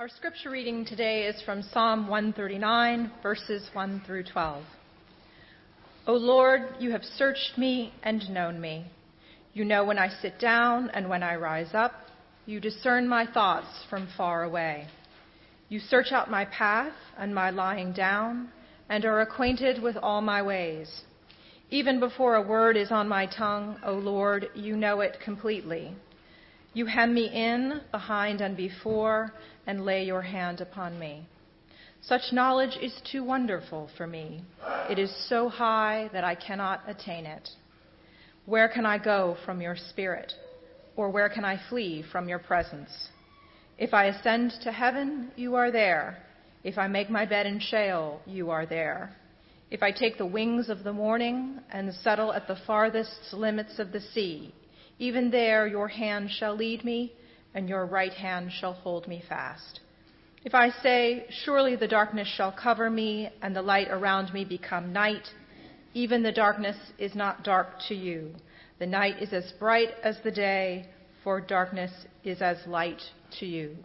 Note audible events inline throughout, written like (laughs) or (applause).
Our scripture reading today is from Psalm 139, verses 1 through 12. O Lord, you have searched me and known me. You know when I sit down and when I rise up. You discern my thoughts from far away. You search out my path and my lying down, and are acquainted with all my ways. Even before a word is on my tongue, O Lord, you know it completely. You hem me in, behind and before, and lay your hand upon me. Such knowledge is too wonderful for me. It is so high that I cannot attain it. Where can I go from your spirit? Or where can I flee from your presence? If I ascend to heaven, you are there. If I make my bed in Sheol, you are there. If I take the wings of the morning and settle at the farthest limits of the sea, even there your hand shall lead me, and your right hand shall hold me fast. If I say, Surely the darkness shall cover me, and the light around me become night, even the darkness is not dark to you. The night is as bright as the day, for darkness is as light to you.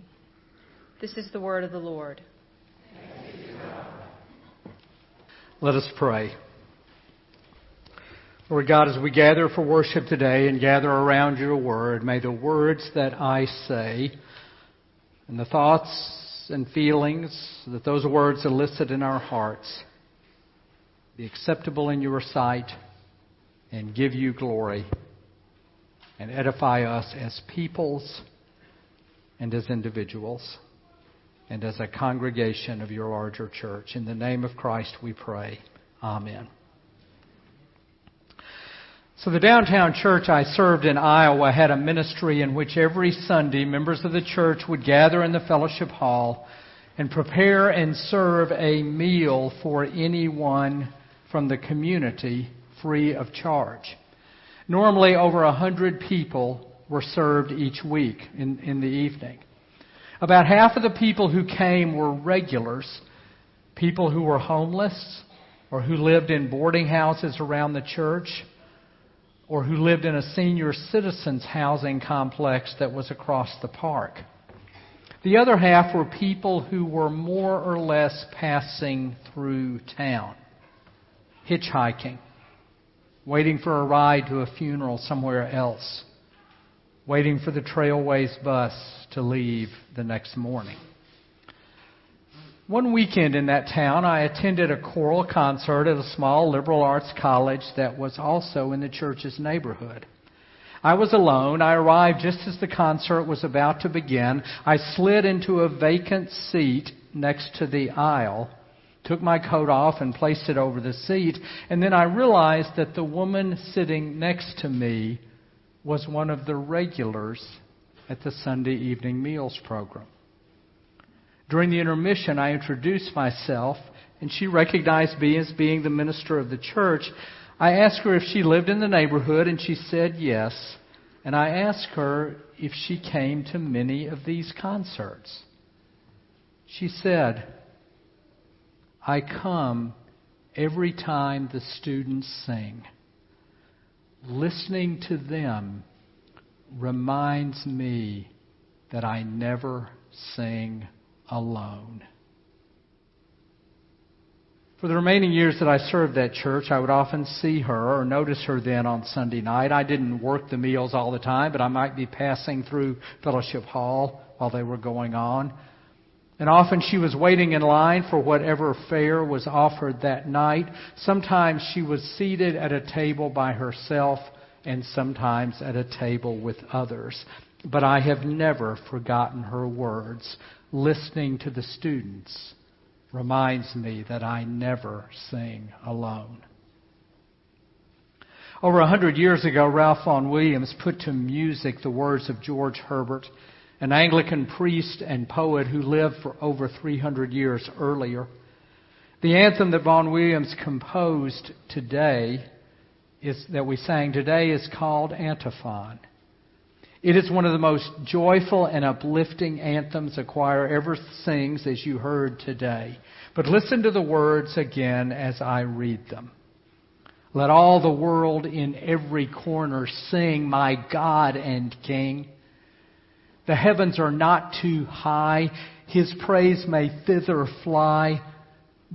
This is the word of the Lord. Let us pray. Lord God, as we gather for worship today and gather around your word, may the words that I say and the thoughts and feelings that those words elicit in our hearts be acceptable in your sight and give you glory and edify us as peoples and as individuals and as a congregation of your larger church. In the name of Christ we pray. Amen. So the downtown church I served in Iowa had a ministry in which every Sunday members of the church would gather in the fellowship hall and prepare and serve a meal for anyone from the community free of charge. Normally over a hundred people were served each week in, in the evening. About half of the people who came were regulars, people who were homeless or who lived in boarding houses around the church or who lived in a senior citizens housing complex that was across the park. The other half were people who were more or less passing through town, hitchhiking, waiting for a ride to a funeral somewhere else waiting for the Trailways bus to leave the next morning. One weekend in that town, I attended a choral concert at a small liberal arts college that was also in the church's neighborhood. I was alone. I arrived just as the concert was about to begin. I slid into a vacant seat next to the aisle, took my coat off and placed it over the seat, and then I realized that the woman sitting next to me was one of the regulars at the Sunday evening meals program. During the intermission, I introduced myself, and she recognized me as being the minister of the church. I asked her if she lived in the neighborhood, and she said yes. And I asked her if she came to many of these concerts. She said, I come every time the students sing listening to them reminds me that I never sing alone. For the remaining years that I served that church, I would often see her or notice her then on Sunday night. I didn't work the meals all the time, but I might be passing through Fellowship Hall while they were going on. And often she was waiting in line for whatever fare was offered that night. Sometimes she was seated at a table by herself and sometimes at a table with others. But I have never forgotten her words. Listening to the students reminds me that I never sing alone. Over a hundred years ago, Ralph Vaughan Williams put to music the words of George Herbert an Anglican priest and poet who lived for over 300 years earlier. The anthem that Vaughan Williams composed today is, that we sang today is called Antiphon. It is one of the most joyful and uplifting anthems a choir ever sings, as you heard today. But listen to the words again as I read them. Let all the world in every corner sing, My God and King. The heavens are not too high. His praise may thither fly.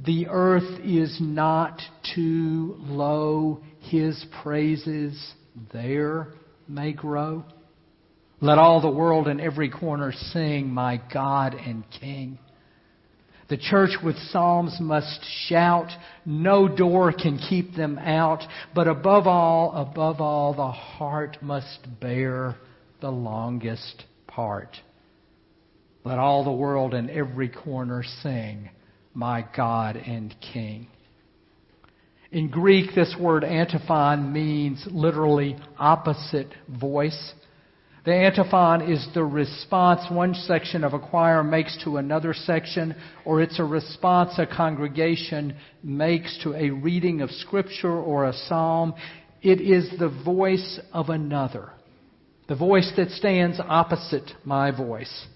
The earth is not too low. His praises there may grow. Let all the world in every corner sing, my God and King. The church with psalms must shout. No door can keep them out. But above all, above all, the heart must bear the longest part. Let all the world in every corner sing, my God and King. In Greek, this word antiphon means literally opposite voice. The antiphon is the response one section of a choir makes to another section, or it's a response a congregation makes to a reading of Scripture or a psalm. It is the voice of another, the voice that stands opposite my voice,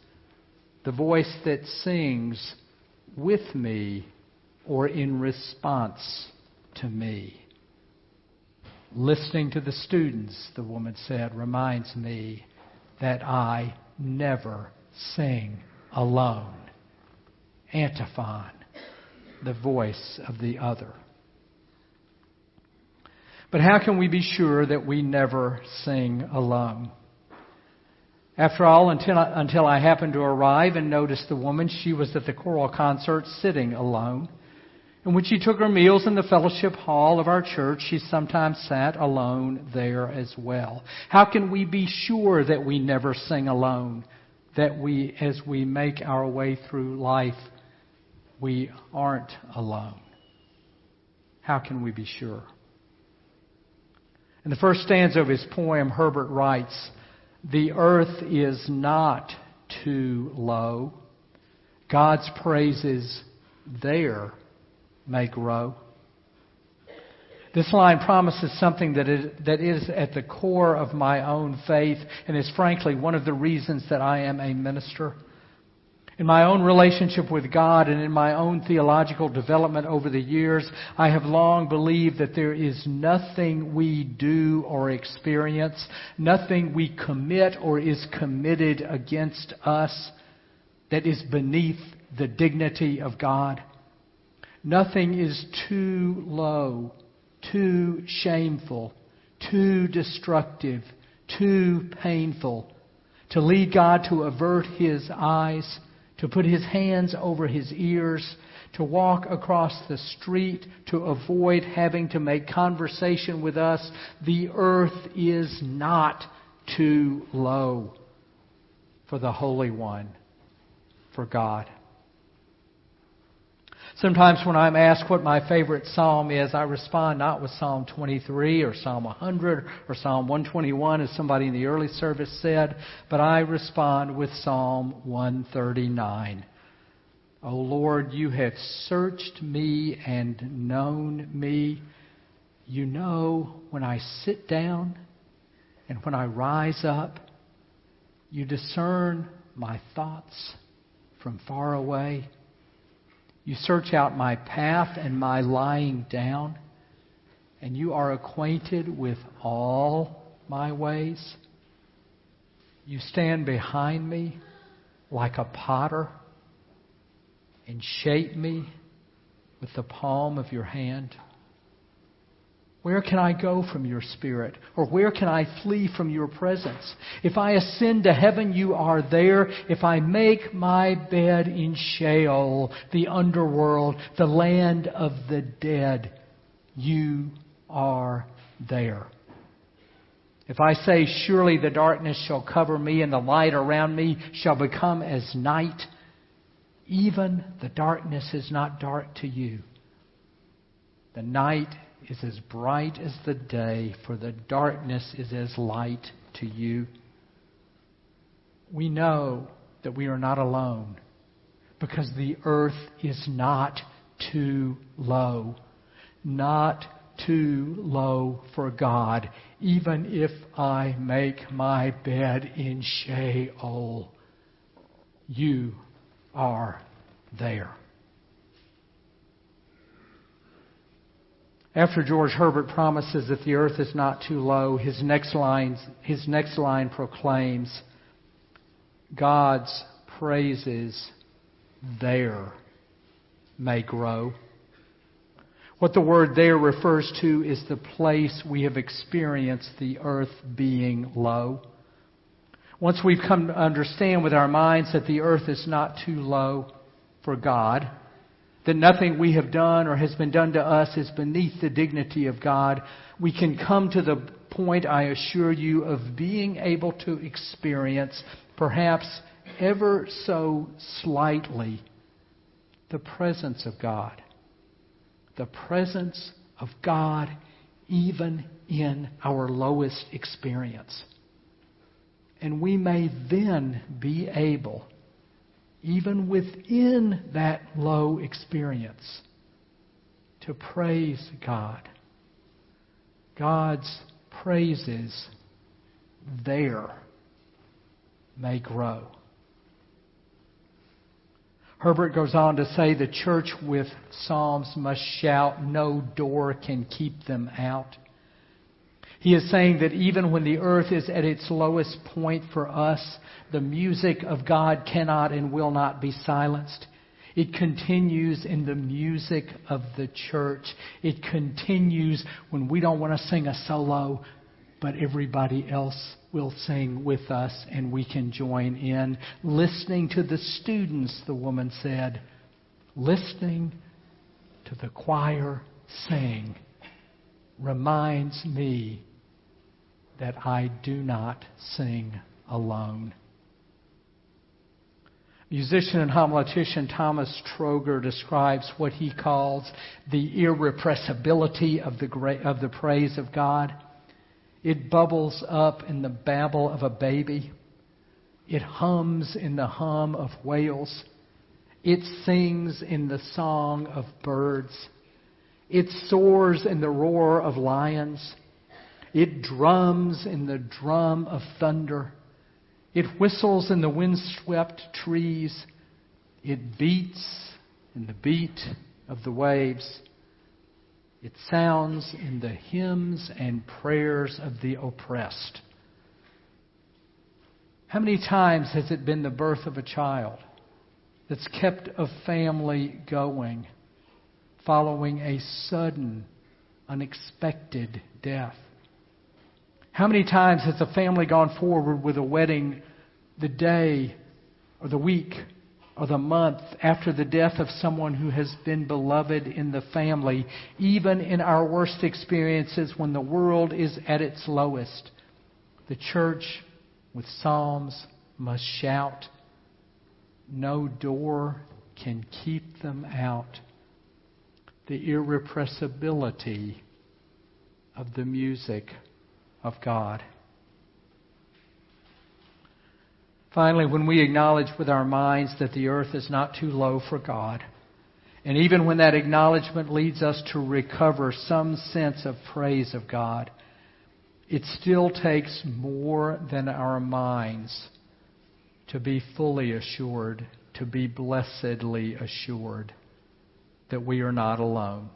the voice that sings with me or in response to me. Listening to the students, the woman said, reminds me that I never sing alone. Antiphon, the voice of the other. But how can we be sure that we never sing alone? After all, until I, until I happened to arrive and noticed the woman, she was at the choral concert sitting alone. And when she took her meals in the fellowship hall of our church, she sometimes sat alone there as well. How can we be sure that we never sing alone? That we, as we make our way through life, we aren't alone? How can we be sure? In the first stanza of his poem, Herbert writes, The earth is not too low. God's praises there may grow. This line promises something that is, that is at the core of my own faith and is frankly one of the reasons that I am a minister. In my own relationship with God and in my own theological development over the years, I have long believed that there is nothing we do or experience, nothing we commit or is committed against us that is beneath the dignity of God. Nothing is too low, too shameful, too destructive, too painful to lead God to avert his eyes, to put his hands over his ears, to walk across the street, to avoid having to make conversation with us. The earth is not too low for the Holy One, for God. Sometimes when I'm asked what my favorite psalm is, I respond not with Psalm 23 or Psalm 100 or Psalm 121, as somebody in the early service said, but I respond with Psalm 139. O oh Lord, you have searched me and known me. You know when I sit down and when I rise up. You discern my thoughts from far away. You search out my path and my lying down, and you are acquainted with all my ways. You stand behind me like a potter and shape me with the palm of your hand. Where can I go from your spirit? Or where can I flee from your presence? If I ascend to heaven, you are there. If I make my bed in Sheol, the underworld, the land of the dead, you are there. If I say, Surely the darkness shall cover me, and the light around me shall become as night, even the darkness is not dark to you. The night is as bright as the day, for the darkness is as light to you. We know that we are not alone because the earth is not too low. Not too low for God, even if I make my bed in Sheol. You are there. After George Herbert promises that the earth is not too low, his next line, his next line proclaims, God's praises there may grow. What the word there refers to is the place we have experienced the earth being low. Once we've come to understand with our minds that the earth is not too low for God, that nothing we have done or has been done to us is beneath the dignity of God, we can come to the point, I assure you, of being able to experience, perhaps ever so slightly, the presence of God. The presence of God even in our lowest experience. And we may then be able, even within that low experience, to praise God. God's praises there may grow. Herbert goes on to say the church with psalms must shout, no door can keep them out. He is saying that even when the earth is at its lowest point for us, the music of God cannot and will not be silenced. It continues in the music of the church. It continues when we don't want to sing a solo, but everybody else will sing with us and we can join in. Listening to the students, the woman said, listening to the choir sing reminds me that I do not sing alone. Musician and homiletician Thomas Troeger describes what he calls the irrepressibility of the, of the praise of God. It bubbles up in the babble of a baby. It hums in the hum of whales. It sings in the song of birds. It soars in the roar of lions. It drums in the drum of thunder. It whistles in the windswept trees. It beats in the beat of the waves. It sounds in the hymns and prayers of the oppressed. How many times has it been the birth of a child that's kept a family going following a sudden, unexpected death? How many times has a family gone forward with a wedding the day or the week or the month after the death of someone who has been beloved in the family, even in our worst experiences when the world is at its lowest? The church with psalms must shout, No door can keep them out. The irrepressibility of the music of God. Finally, when we acknowledge with our minds that the earth is not too low for God, and even when that acknowledgement leads us to recover some sense of praise of God, it still takes more than our minds to be fully assured, to be blessedly assured that we are not alone.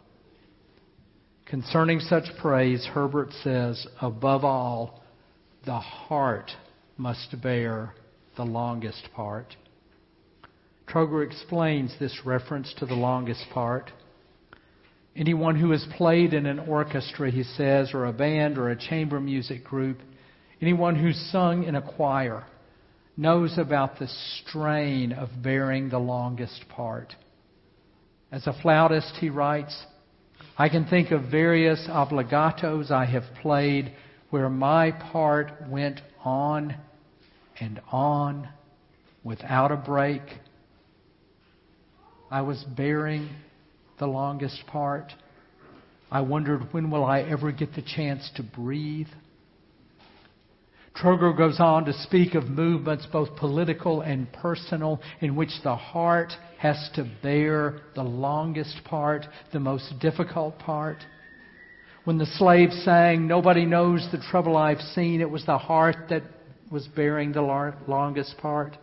Concerning such praise, Herbert says, above all, the heart must bear the longest part. Troeger explains this reference to the longest part. Anyone who has played in an orchestra, he says, or a band or a chamber music group, anyone who's sung in a choir, knows about the strain of bearing the longest part. As a flautist, he writes, I can think of various obligatos I have played where my part went on and on without a break. I was bearing the longest part. I wondered when will I ever get the chance to breathe? Troeger goes on to speak of movements, both political and personal, in which the heart has to bear the longest part, the most difficult part. When the slave sang, Nobody knows the trouble I've seen, it was the heart that was bearing the longest part.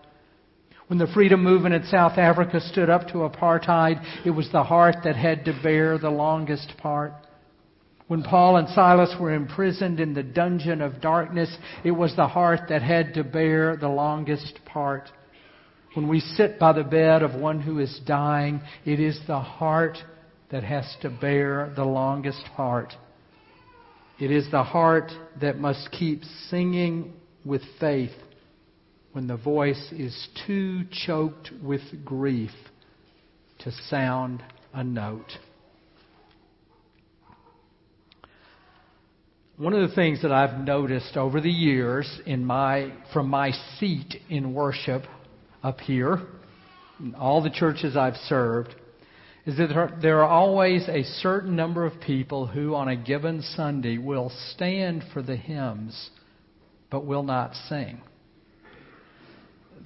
When the freedom movement in South Africa stood up to apartheid, it was the heart that had to bear the longest part. When Paul and Silas were imprisoned in the dungeon of darkness, it was the heart that had to bear the longest part. When we sit by the bed of one who is dying, it is the heart that has to bear the longest part. It is the heart that must keep singing with faith when the voice is too choked with grief to sound a note. One of the things that I've noticed over the years in my, from my seat in worship up here, all the churches I've served, is that there are always a certain number of people who on a given Sunday will stand for the hymns but will not sing.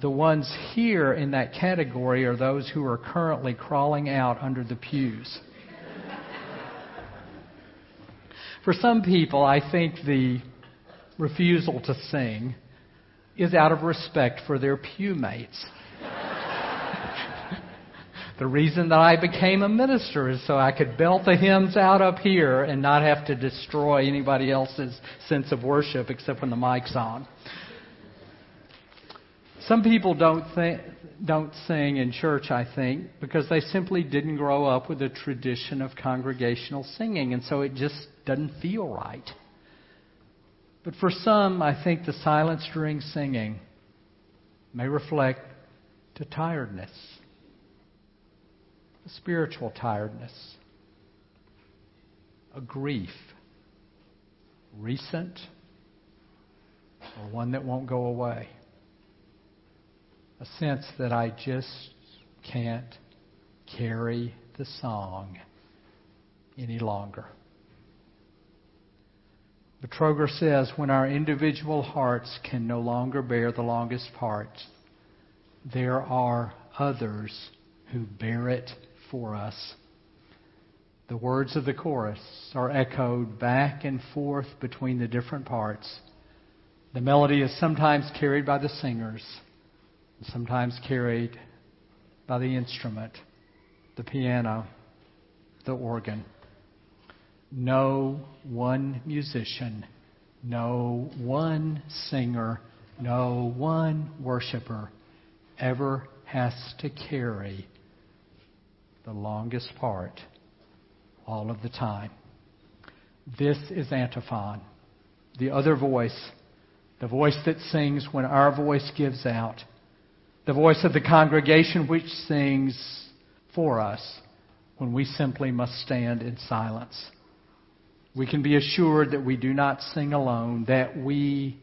The ones here in that category are those who are currently crawling out under the pews. For some people, I think the refusal to sing is out of respect for their pew mates. (laughs) the reason that I became a minister is so I could belt the hymns out up here and not have to destroy anybody else's sense of worship except when the mic's on. Some people don't think, don't sing in church, I think, because they simply didn't grow up with a tradition of congregational singing, and so it just doesn't feel right. But for some, I think the silence during singing may reflect to tiredness, a spiritual tiredness, a grief, recent, or one that won't go away a sense that I just can't carry the song any longer. But Troeger says when our individual hearts can no longer bear the longest part, there are others who bear it for us. The words of the chorus are echoed back and forth between the different parts. The melody is sometimes carried by the singers sometimes carried by the instrument, the piano, the organ. No one musician, no one singer, no one worshiper ever has to carry the longest part all of the time. This is antiphon, the other voice, the voice that sings when our voice gives out the voice of the congregation which sings for us when we simply must stand in silence. We can be assured that we do not sing alone, that we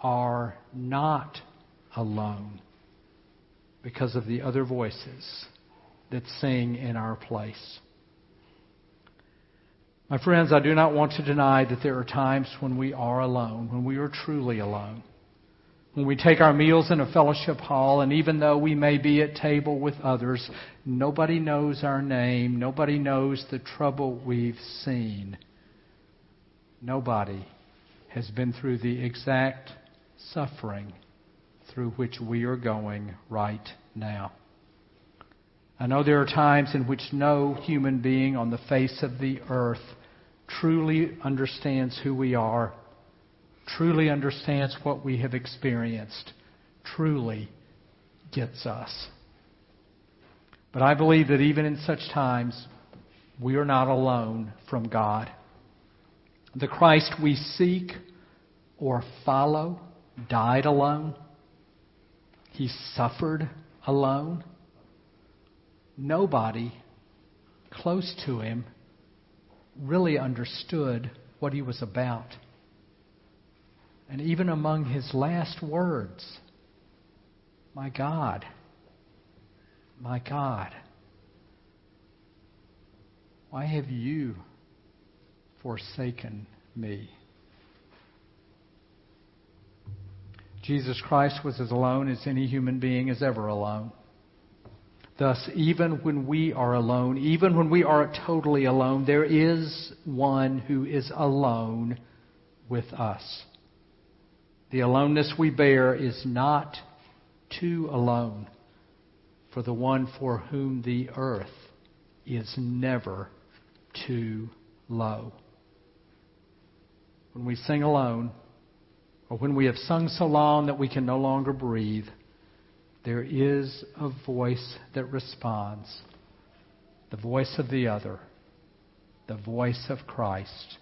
are not alone because of the other voices that sing in our place. My friends, I do not want to deny that there are times when we are alone, when we are truly alone when we take our meals in a fellowship hall, and even though we may be at table with others, nobody knows our name, nobody knows the trouble we've seen. Nobody has been through the exact suffering through which we are going right now. I know there are times in which no human being on the face of the earth truly understands who we are truly understands what we have experienced, truly gets us. But I believe that even in such times, we are not alone from God. The Christ we seek or follow died alone. He suffered alone. Nobody close to him really understood what he was about. And even among his last words, my God, my God, why have you forsaken me? Jesus Christ was as alone as any human being is ever alone. Thus, even when we are alone, even when we are totally alone, there is one who is alone with us. The aloneness we bear is not too alone for the one for whom the earth is never too low. When we sing alone, or when we have sung so long that we can no longer breathe, there is a voice that responds the voice of the other, the voice of Christ.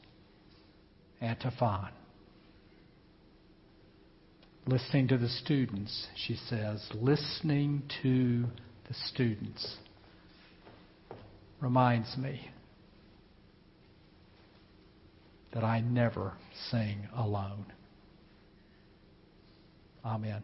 Antiphon. Listening to the students, she says, listening to the students reminds me that I never sing alone. Amen.